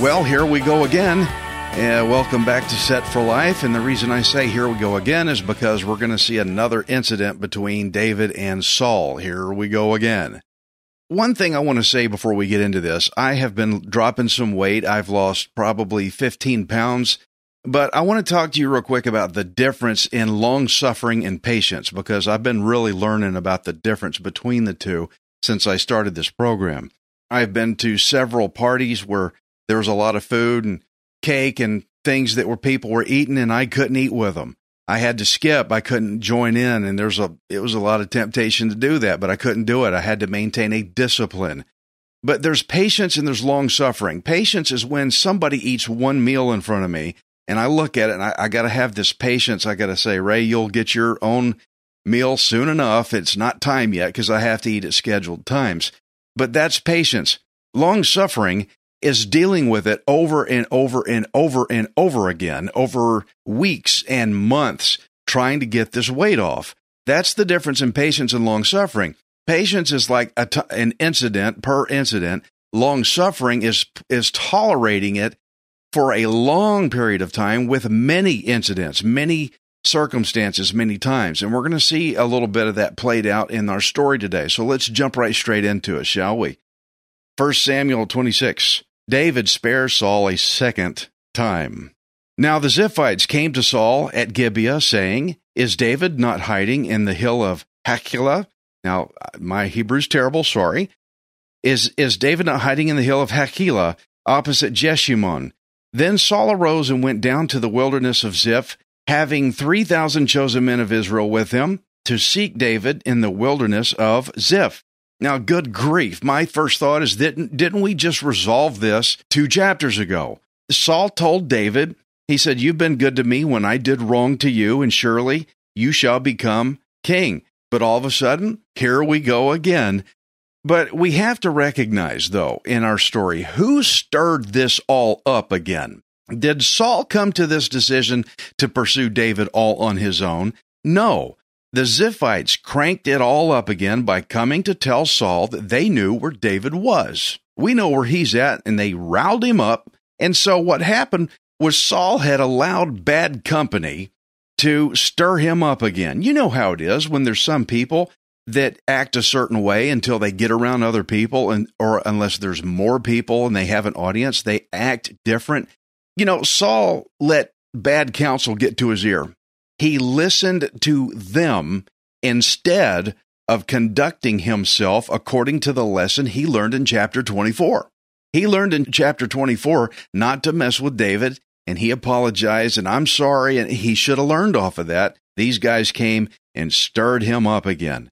Well, here we go again. Uh, welcome back to Set for Life. And the reason I say here we go again is because we're going to see another incident between David and Saul. Here we go again. One thing I want to say before we get into this I have been dropping some weight. I've lost probably 15 pounds. But I want to talk to you real quick about the difference in long suffering and patience because I've been really learning about the difference between the two since I started this program. I've been to several parties where there was a lot of food and cake and things that were people were eating and I couldn't eat with them. I had to skip. I couldn't join in and there's a it was a lot of temptation to do that, but I couldn't do it. I had to maintain a discipline. But there's patience and there's long suffering. Patience is when somebody eats one meal in front of me and I look at it and I, I got to have this patience. I got to say, Ray, you'll get your own meal soon enough. It's not time yet because I have to eat at scheduled times. But that's patience. Long suffering is dealing with it over and over and over and over again over weeks and months trying to get this weight off. That's the difference in patience and long suffering. Patience is like an incident per incident. Long suffering is is tolerating it for a long period of time with many incidents, many circumstances, many times. And we're going to see a little bit of that played out in our story today. So let's jump right straight into it, shall we? 1 Samuel 26. David spares Saul a second time. Now the Ziphites came to Saul at Gibeah, saying, Is David not hiding in the hill of Hachilah? Now, my Hebrew's terrible, sorry. Is, is David not hiding in the hill of Hachilah, opposite Jeshimon? Then Saul arose and went down to the wilderness of Ziph, having 3,000 chosen men of Israel with him, to seek David in the wilderness of Ziph. Now, good grief. My first thought is didn't, didn't we just resolve this two chapters ago? Saul told David, he said, You've been good to me when I did wrong to you, and surely you shall become king. But all of a sudden, here we go again. But we have to recognize, though, in our story, who stirred this all up again? Did Saul come to this decision to pursue David all on his own? No. The Ziphites cranked it all up again by coming to tell Saul that they knew where David was. We know where he's at, and they riled him up. And so what happened was Saul had allowed bad company to stir him up again. You know how it is when there's some people that act a certain way until they get around other people and or unless there's more people and they have an audience, they act different. You know, Saul let bad counsel get to his ear. He listened to them instead of conducting himself according to the lesson he learned in chapter 24. He learned in chapter 24 not to mess with David, and he apologized, and I'm sorry, and he should have learned off of that. These guys came and stirred him up again.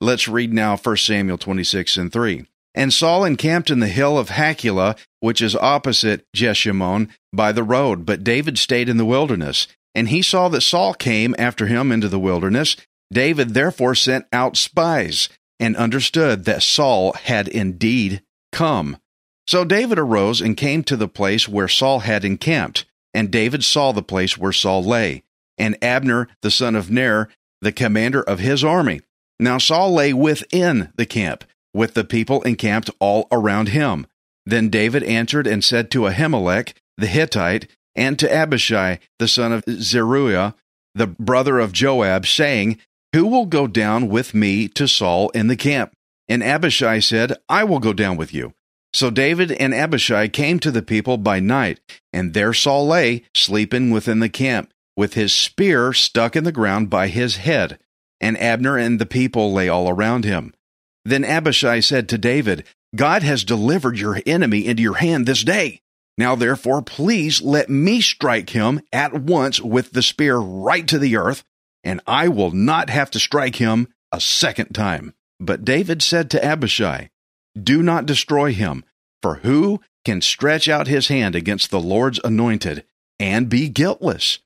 Let's read now 1 Samuel 26 and 3. And Saul encamped in the hill of Hachilah, which is opposite Jeshimon, by the road, but David stayed in the wilderness. And he saw that Saul came after him into the wilderness. David therefore sent out spies, and understood that Saul had indeed come. So David arose and came to the place where Saul had encamped, and David saw the place where Saul lay, and Abner the son of Ner, the commander of his army. Now Saul lay within the camp, with the people encamped all around him. Then David answered and said to Ahimelech the Hittite, and to Abishai the son of Zeruiah, the brother of Joab, saying, Who will go down with me to Saul in the camp? And Abishai said, I will go down with you. So David and Abishai came to the people by night, and there Saul lay, sleeping within the camp, with his spear stuck in the ground by his head. and Abner and the people lay all around him. Then Abishai said to David, God has delivered your enemy into your hand this day. Now therefore, please let me strike him at once with the spear right to the earth, and I will not have to strike him a second time. But David said to Abishai, Do not destroy him, for who can stretch out his hand against the Lord's anointed and be guiltless?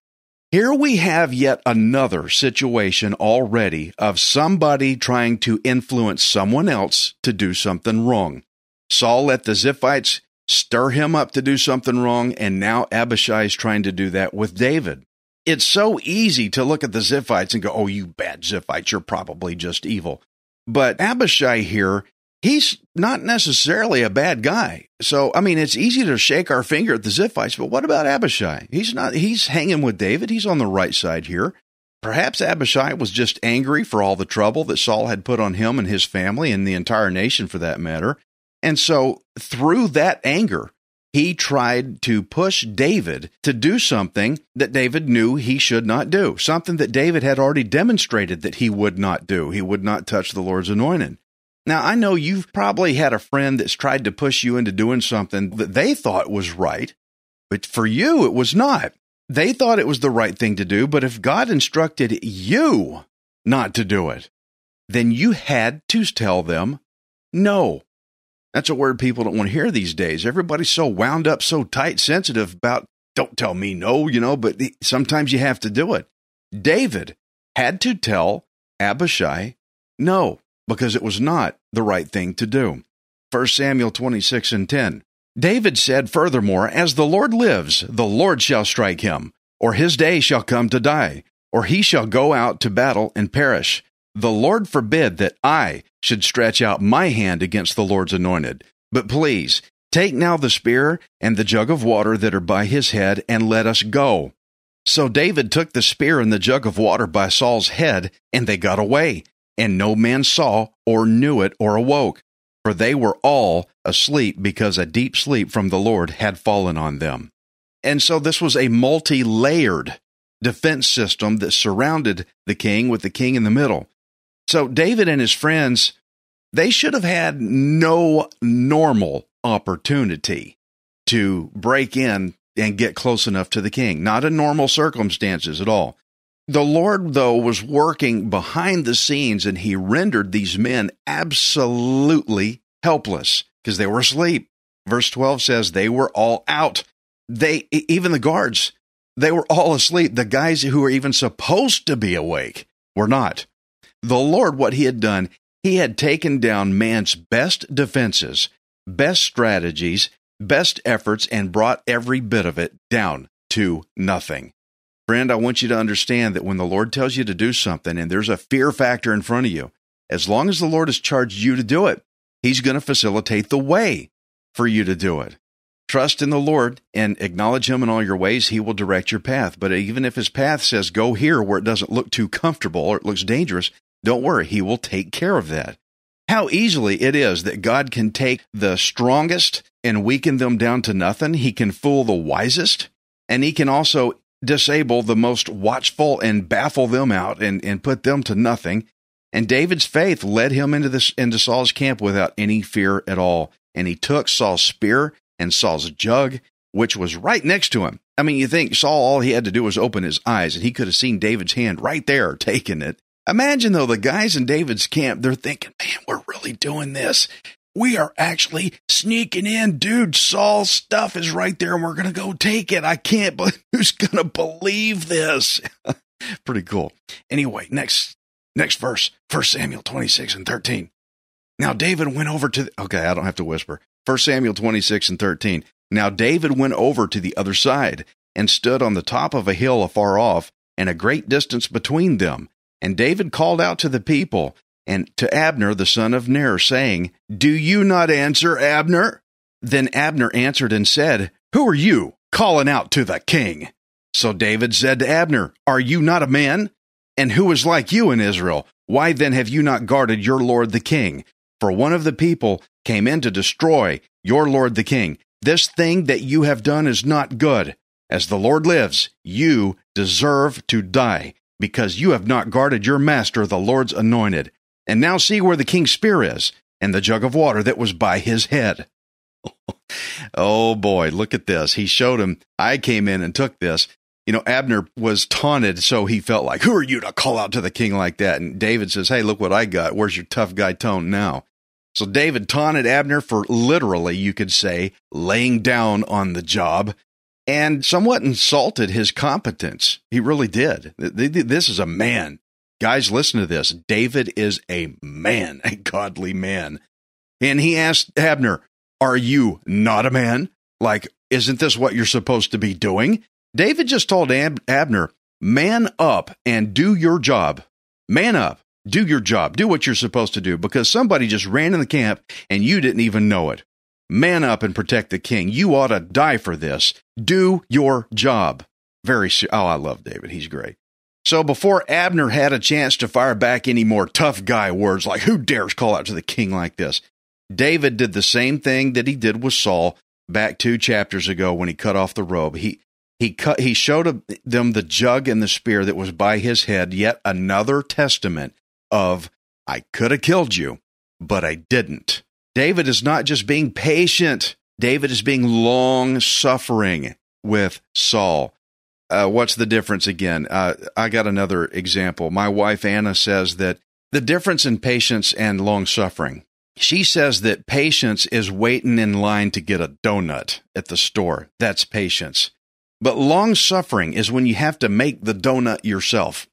Here we have yet another situation already of somebody trying to influence someone else to do something wrong. Saul let the Ziphites stir him up to do something wrong, and now Abishai is trying to do that with David. It's so easy to look at the Ziphites and go, oh, you bad Ziphites, you're probably just evil. But Abishai here he's not necessarily a bad guy. So, I mean, it's easy to shake our finger at the Ziphites, but what about Abishai? He's not, he's hanging with David. He's on the right side here. Perhaps Abishai was just angry for all the trouble that Saul had put on him and his family and the entire nation for that matter. And so, through that anger, he tried to push David to do something that David knew he should not do, something that David had already demonstrated that he would not do. He would not touch the Lord's anointed. Now, I know you've probably had a friend that's tried to push you into doing something that they thought was right, but for you, it was not. They thought it was the right thing to do, but if God instructed you not to do it, then you had to tell them no. That's a word people don't want to hear these days. Everybody's so wound up, so tight, sensitive about don't tell me no, you know, but sometimes you have to do it. David had to tell Abishai no because it was not the right thing to do. 1 Samuel 26 and 10. David said furthermore, As the Lord lives, the Lord shall strike him, or his day shall come to die, or he shall go out to battle and perish. The Lord forbid that I should stretch out my hand against the Lord's anointed. But please, take now the spear and the jug of water that are by his head, and let us go. So David took the spear and the jug of water by Saul's head, and they got away and no man saw or knew it or awoke, for they were all asleep because a deep sleep from the Lord had fallen on them. And so this was a multi layered defense system that surrounded the king with the king in the middle. So David and his friends, they should have had no normal opportunity to break in and get close enough to the king, not in normal circumstances at all. The Lord, though, was working behind the scenes and he rendered these men absolutely helpless because they were asleep. Verse 12 says they were all out. They, even the guards, they were all asleep. The guys who were even supposed to be awake were not. The Lord, what he had done, he had taken down man's best defenses, best strategies, best efforts, and brought every bit of it down to nothing. Friend, I want you to understand that when the Lord tells you to do something and there's a fear factor in front of you, as long as the Lord has charged you to do it, He's going to facilitate the way for you to do it. Trust in the Lord and acknowledge Him in all your ways. He will direct your path. But even if His path says go here where it doesn't look too comfortable or it looks dangerous, don't worry. He will take care of that. How easily it is that God can take the strongest and weaken them down to nothing. He can fool the wisest. And he can also disable the most watchful and baffle them out and, and put them to nothing. And David's faith led him into this into Saul's camp without any fear at all. And he took Saul's spear and Saul's jug, which was right next to him. I mean, you think Saul all he had to do was open his eyes and he could have seen David's hand right there taking it. Imagine though the guys in David's camp, they're thinking, man, we're really doing this we are actually sneaking in. Dude, Saul's stuff is right there and we're going to go take it. I can't, but who's going to believe this? Pretty cool. Anyway, next, next verse, First Samuel 26 and 13. Now David went over to, the, okay, I don't have to whisper. First Samuel 26 and 13. Now David went over to the other side and stood on the top of a hill afar off and a great distance between them. And David called out to the people and to Abner the son of Ner, saying, Do you not answer, Abner? Then Abner answered and said, Who are you, calling out to the king? So David said to Abner, Are you not a man? And who is like you in Israel? Why then have you not guarded your lord the king? For one of the people came in to destroy your lord the king. This thing that you have done is not good. As the Lord lives, you deserve to die. Because you have not guarded your master, the Lord's anointed. And now see where the king's spear is, and the jug of water that was by his head. oh boy, look at this. He showed him. I came in and took this. You know, Abner was taunted, so he felt like, Who are you to call out to the king like that? And David says, Hey, look what I got. Where's your tough guy tone now? So David taunted Abner for literally, you could say, laying down on the job and somewhat insulted his competence. He really did. This is a man. Guys, listen to this. David is a man, a godly man. And he asked Abner, Are you not a man? Like, isn't this what you're supposed to be doing? David just told Ab- Abner, Man up and do your job. Man up, do your job, do what you're supposed to do because somebody just ran in the camp and you didn't even know it. Man up and protect the king. You ought to die for this. Do your job. Very, oh, I love David. He's great. So before Abner had a chance to fire back any more tough guy words like, who dares call out to the king like this? David did the same thing that he did with Saul back two chapters ago when he cut off the robe. He, he cut, he showed them the jug and the spear that was by his head, yet another testament of, I could have killed you, but I didn't. David is not just being patient, David is being long suffering with Saul. Uh, what's the difference again? Uh, I got another example. My wife Anna says that the difference in patience and long suffering. She says that patience is waiting in line to get a donut at the store. That's patience. But long suffering is when you have to make the donut yourself.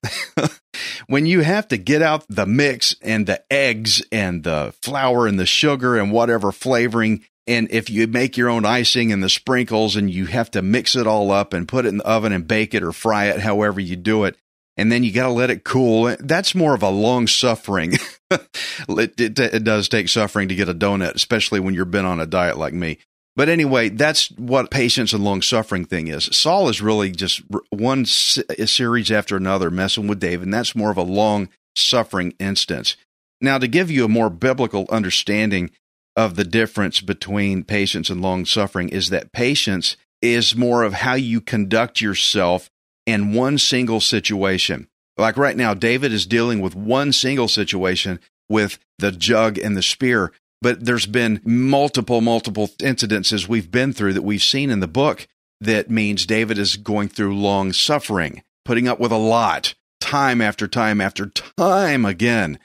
when you have to get out the mix and the eggs and the flour and the sugar and whatever flavoring. And if you make your own icing and the sprinkles and you have to mix it all up and put it in the oven and bake it or fry it, however you do it. And then you got to let it cool. That's more of a long suffering. it, it, it does take suffering to get a donut, especially when you've been on a diet like me. But anyway, that's what patience and long suffering thing is. Saul is really just one series after another messing with David, and that's more of a long suffering instance. Now, to give you a more biblical understanding of the difference between patience and long suffering, is that patience is more of how you conduct yourself in one single situation. Like right now, David is dealing with one single situation with the jug and the spear, but there's been multiple, multiple incidences we've been through that we've seen in the book that means David is going through long suffering, putting up with a lot, time after time after time again.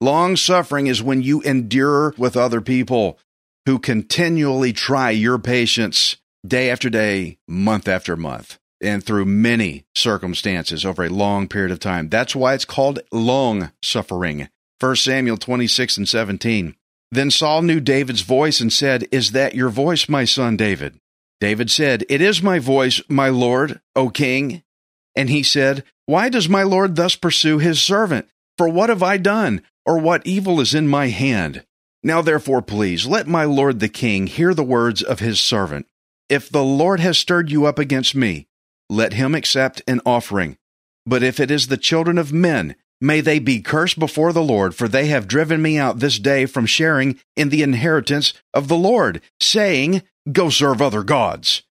Long suffering is when you endure with other people who continually try your patience day after day, month after month, and through many circumstances over a long period of time. That's why it's called long suffering. 1 Samuel 26 and 17. Then Saul knew David's voice and said, Is that your voice, my son David? David said, It is my voice, my lord, O king. And he said, Why does my lord thus pursue his servant? For what have I done, or what evil is in my hand? Now therefore, please, let my lord the king hear the words of his servant. If the Lord has stirred you up against me, let him accept an offering. But if it is the children of men, May they be cursed before the Lord, for they have driven me out this day from sharing in the inheritance of the Lord, saying, Go serve other gods.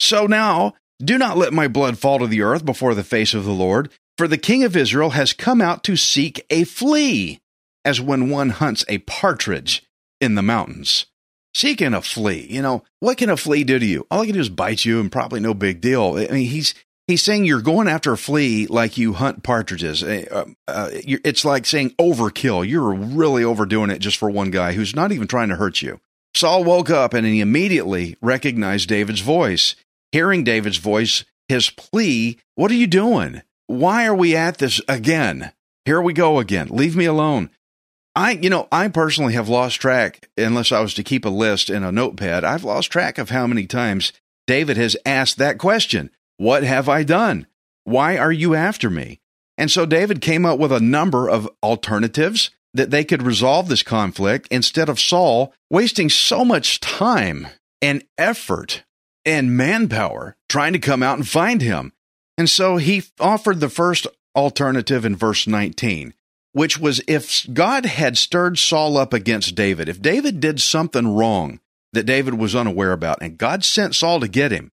So now, do not let my blood fall to the earth before the face of the Lord, for the king of Israel has come out to seek a flea, as when one hunts a partridge in the mountains. Seeking a flea, you know, what can a flea do to you? All it can do is bite you and probably no big deal. I mean, he's He's saying you're going after a flea like you hunt partridges. Uh, uh, uh it's like saying overkill. You're really overdoing it just for one guy who's not even trying to hurt you. Saul woke up and he immediately recognized David's voice. Hearing David's voice, his plea, What are you doing? Why are we at this again? Here we go again. Leave me alone. I, you know, I personally have lost track, unless I was to keep a list in a notepad, I've lost track of how many times David has asked that question. What have I done? Why are you after me? And so David came up with a number of alternatives that they could resolve this conflict instead of Saul wasting so much time and effort and manpower trying to come out and find him. And so he offered the first alternative in verse 19, which was if God had stirred Saul up against David, if David did something wrong that David was unaware about, and God sent Saul to get him,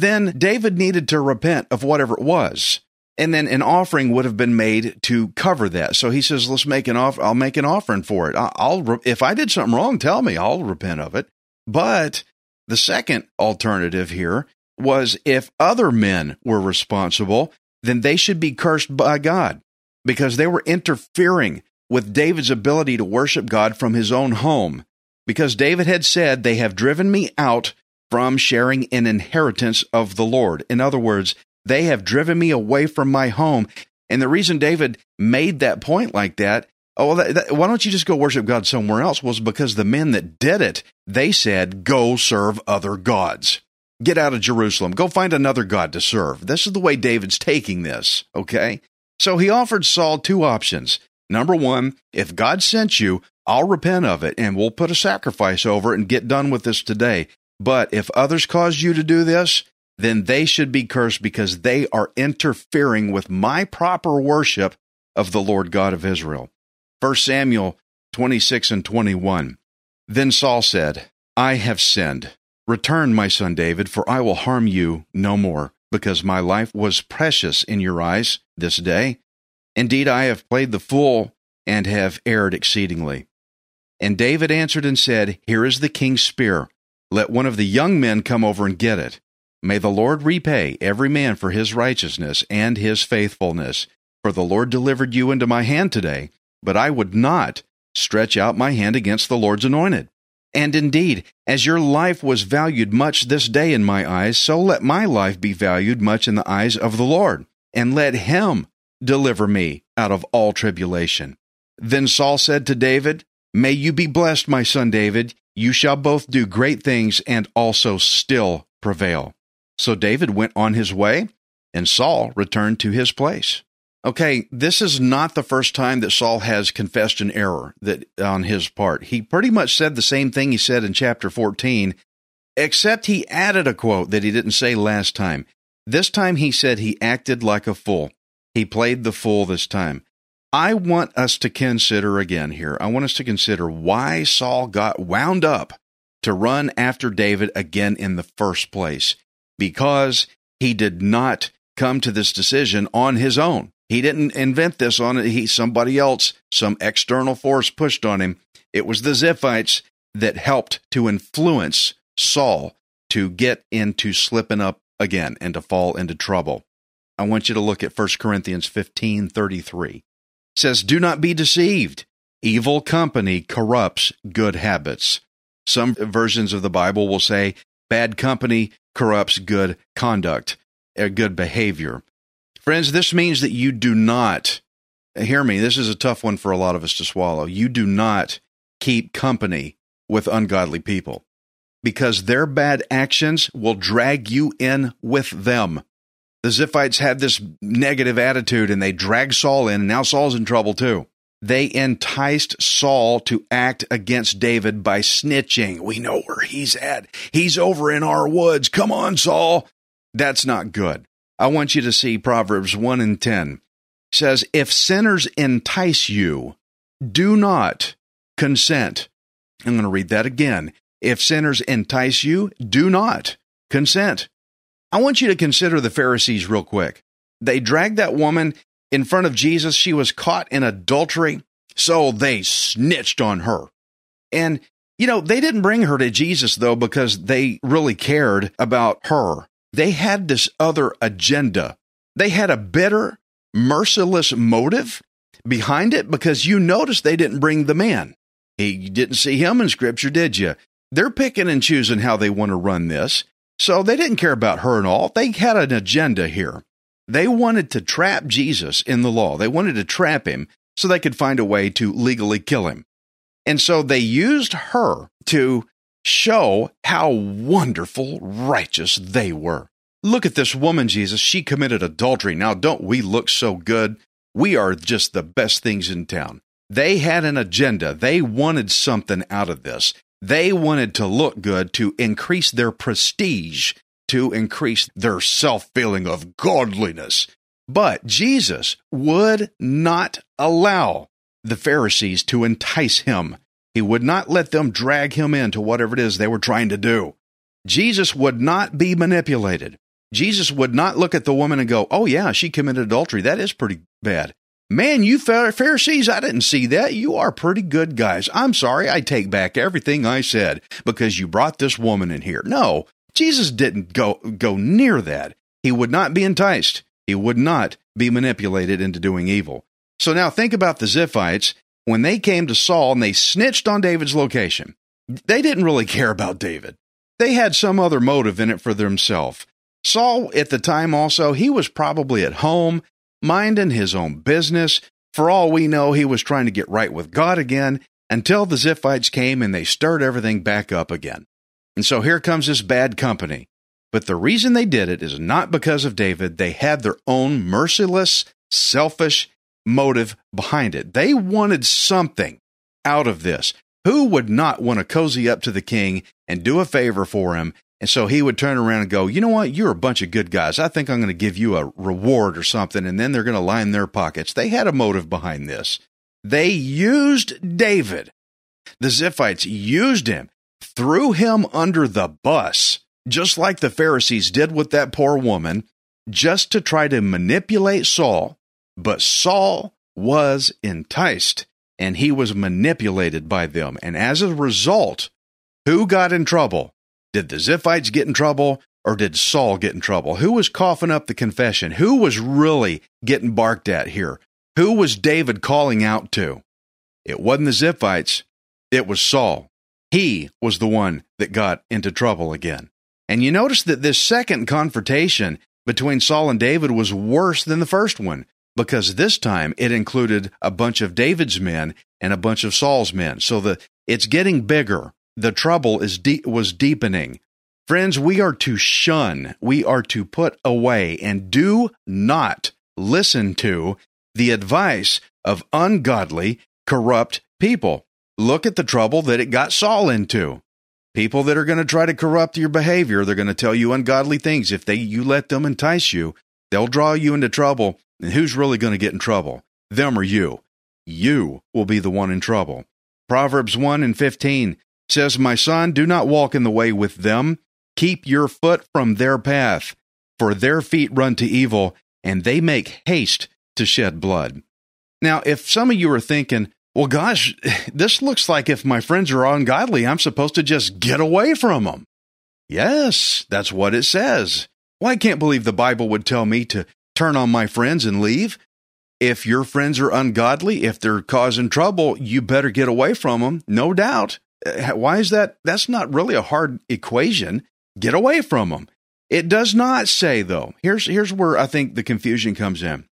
then David needed to repent of whatever it was. And then an offering would have been made to cover that. So he says, let's make an offer. I'll make an offering for it. I'll, if I did something wrong, tell me. I'll repent of it. But the second alternative here was if other men were responsible, then they should be cursed by God because they were interfering with David's ability to worship God from his own home. Because David had said, They have driven me out from sharing an inheritance of the Lord. In other words, they have driven me away from my home. And the reason David made that point like that, oh, that, that, why don't you just go worship God somewhere else? Was because the men that did it, they said, go serve other gods. Get out of Jerusalem. Go find another God to serve. This is the way David's taking this, okay? So he offered Saul two options. Number one, if God sent you, I'll repent of it and we'll put a sacrifice over it and get done with this today. But if others caused you to do this, then they should be cursed because they are interfering with my proper worship of the Lord God of Israel. 1 Samuel 26 and 21. Then Saul said, I have sinned. Return, my son David, for I will harm you no more, because my life was precious in your eyes this day. Indeed, I have played the fool and have erred exceedingly. And David answered and said, Here is the king's spear. Let one of the young men come over and get it. May the Lord repay every man for his righteousness and his faithfulness. For the Lord delivered you into my hand today, but I would not stretch out my hand against the Lord's anointed. And indeed, as your life was valued much this day in my eyes, so let my life be valued much in the eyes of the Lord, and let him deliver me out of all tribulation. Then Saul said to David, May you be blessed, my son David. You shall both do great things and also still prevail. So David went on his way, and Saul returned to his place. Okay, this is not the first time that Saul has confessed an error that on his part. He pretty much said the same thing he said in chapter 14, except he added a quote that he didn't say last time. This time he said he acted like a fool. He played the fool this time. I want us to consider again here. I want us to consider why Saul got wound up to run after David again in the first place because he did not come to this decision on his own. He didn't invent this on it. He somebody else, some external force pushed on him. It was the Ziphites that helped to influence Saul to get into slipping up again and to fall into trouble. I want you to look at 1 Corinthians 15:33. Says, "Do not be deceived. Evil company corrupts good habits." Some versions of the Bible will say, "Bad company corrupts good conduct, or good behavior. Friends, this means that you do not, hear me, this is a tough one for a lot of us to swallow. You do not keep company with ungodly people because their bad actions will drag you in with them. The Ziphites had this negative attitude and they dragged Saul in, and now Saul's in trouble too. They enticed Saul to act against David by snitching. We know where he's at. He's over in our woods. Come on, Saul. That's not good. I want you to see Proverbs 1 and 10. It says, If sinners entice you, do not consent. I'm going to read that again. If sinners entice you, do not consent. I want you to consider the Pharisees real quick. They dragged that woman in front of Jesus. She was caught in adultery, so they snitched on her. And, you know, they didn't bring her to Jesus, though, because they really cared about her. They had this other agenda. They had a bitter, merciless motive behind it because you notice they didn't bring the man. He didn't see him in scripture, did you? They're picking and choosing how they want to run this. So they didn't care about her and all. They had an agenda here. They wanted to trap Jesus in the law. They wanted to trap him so they could find a way to legally kill him. And so they used her to show how wonderful righteous they were. Look at this woman, Jesus. She committed adultery. Now, don't we look so good? We are just the best things in town. They had an agenda. They wanted something out of this. They wanted to look good to increase their prestige to increase their self feeling of godliness. But Jesus would not allow the Pharisees to entice him. He would not let them drag him into whatever it is they were trying to do. Jesus would not be manipulated. Jesus would not look at the woman and go, Oh, yeah, she committed adultery. That is pretty bad. Man, you Pharisees, I didn't see that. You are pretty good guys. I'm sorry. I take back everything I said because you brought this woman in here. No, Jesus didn't go, go near that. He would not be enticed. He would not be manipulated into doing evil. So now think about the Ziphites when they came to Saul and they snitched on David's location. They didn't really care about David. They had some other motive in it for themselves. Saul, at the time also, he was probably at home minding his own business. For all we know, he was trying to get right with God again until the Ziphites came and they stirred everything back up again. And so here comes this bad company. But the reason they did it is not because of David. They had their own merciless, selfish motive behind it. They wanted something out of this. Who would not want to cozy up to the king and do a favor for him and so he would turn around and go, you know what? You're a bunch of good guys. I think I'm going to give you a reward or something. And then they're going to line their pockets. They had a motive behind this. They used David. The Ziphites used him, threw him under the bus, just like the Pharisees did with that poor woman, just to try to manipulate Saul. But Saul was enticed and he was manipulated by them. And as a result, who got in trouble? Did the Ziphites get in trouble or did Saul get in trouble? Who was coughing up the confession? Who was really getting barked at here? Who was David calling out to? It wasn't the Ziphites, it was Saul. He was the one that got into trouble again. And you notice that this second confrontation between Saul and David was worse than the first one because this time it included a bunch of David's men and a bunch of Saul's men. So the it's getting bigger the trouble is de- was deepening. Friends, we are to shun, we are to put away, and do not listen to the advice of ungodly, corrupt people. Look at the trouble that it got Saul into. People that are going to try to corrupt your behavior, they're going to tell you ungodly things. If they you let them entice you, they'll draw you into trouble. And who's really going to get in trouble? Them or you? You will be the one in trouble. Proverbs 1 and 15 says, My son, do not walk in the way with them. Keep your foot from their path, for their feet run to evil, and they make haste to shed blood. Now, if some of you are thinking, well, gosh, this looks like if my friends are ungodly, I'm supposed to just get away from them. Yes, that's what it says. Well, I can't believe the Bible would tell me to turn on my friends and leave. If your friends are ungodly, if they're causing trouble, you better get away from them, no doubt. Why is that? That's not really a hard equation. Get away from them. It does not say though. Here's here's where I think the confusion comes in.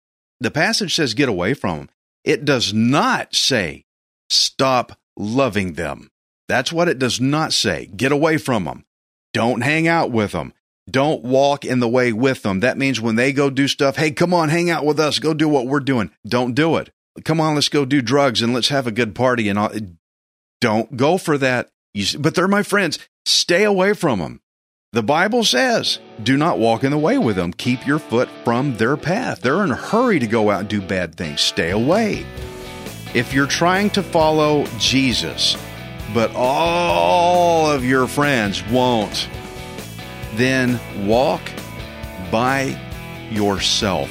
The passage says get away from them. It does not say stop loving them. That's what it does not say. Get away from them. Don't hang out with them. Don't walk in the way with them. That means when they go do stuff, hey, come on, hang out with us. Go do what we're doing. Don't do it. Come on, let's go do drugs and let's have a good party and all. Don't go for that. But they're my friends. Stay away from them. The Bible says, do not walk in the way with them. Keep your foot from their path. They're in a hurry to go out and do bad things. Stay away. If you're trying to follow Jesus, but all of your friends won't, then walk by yourself.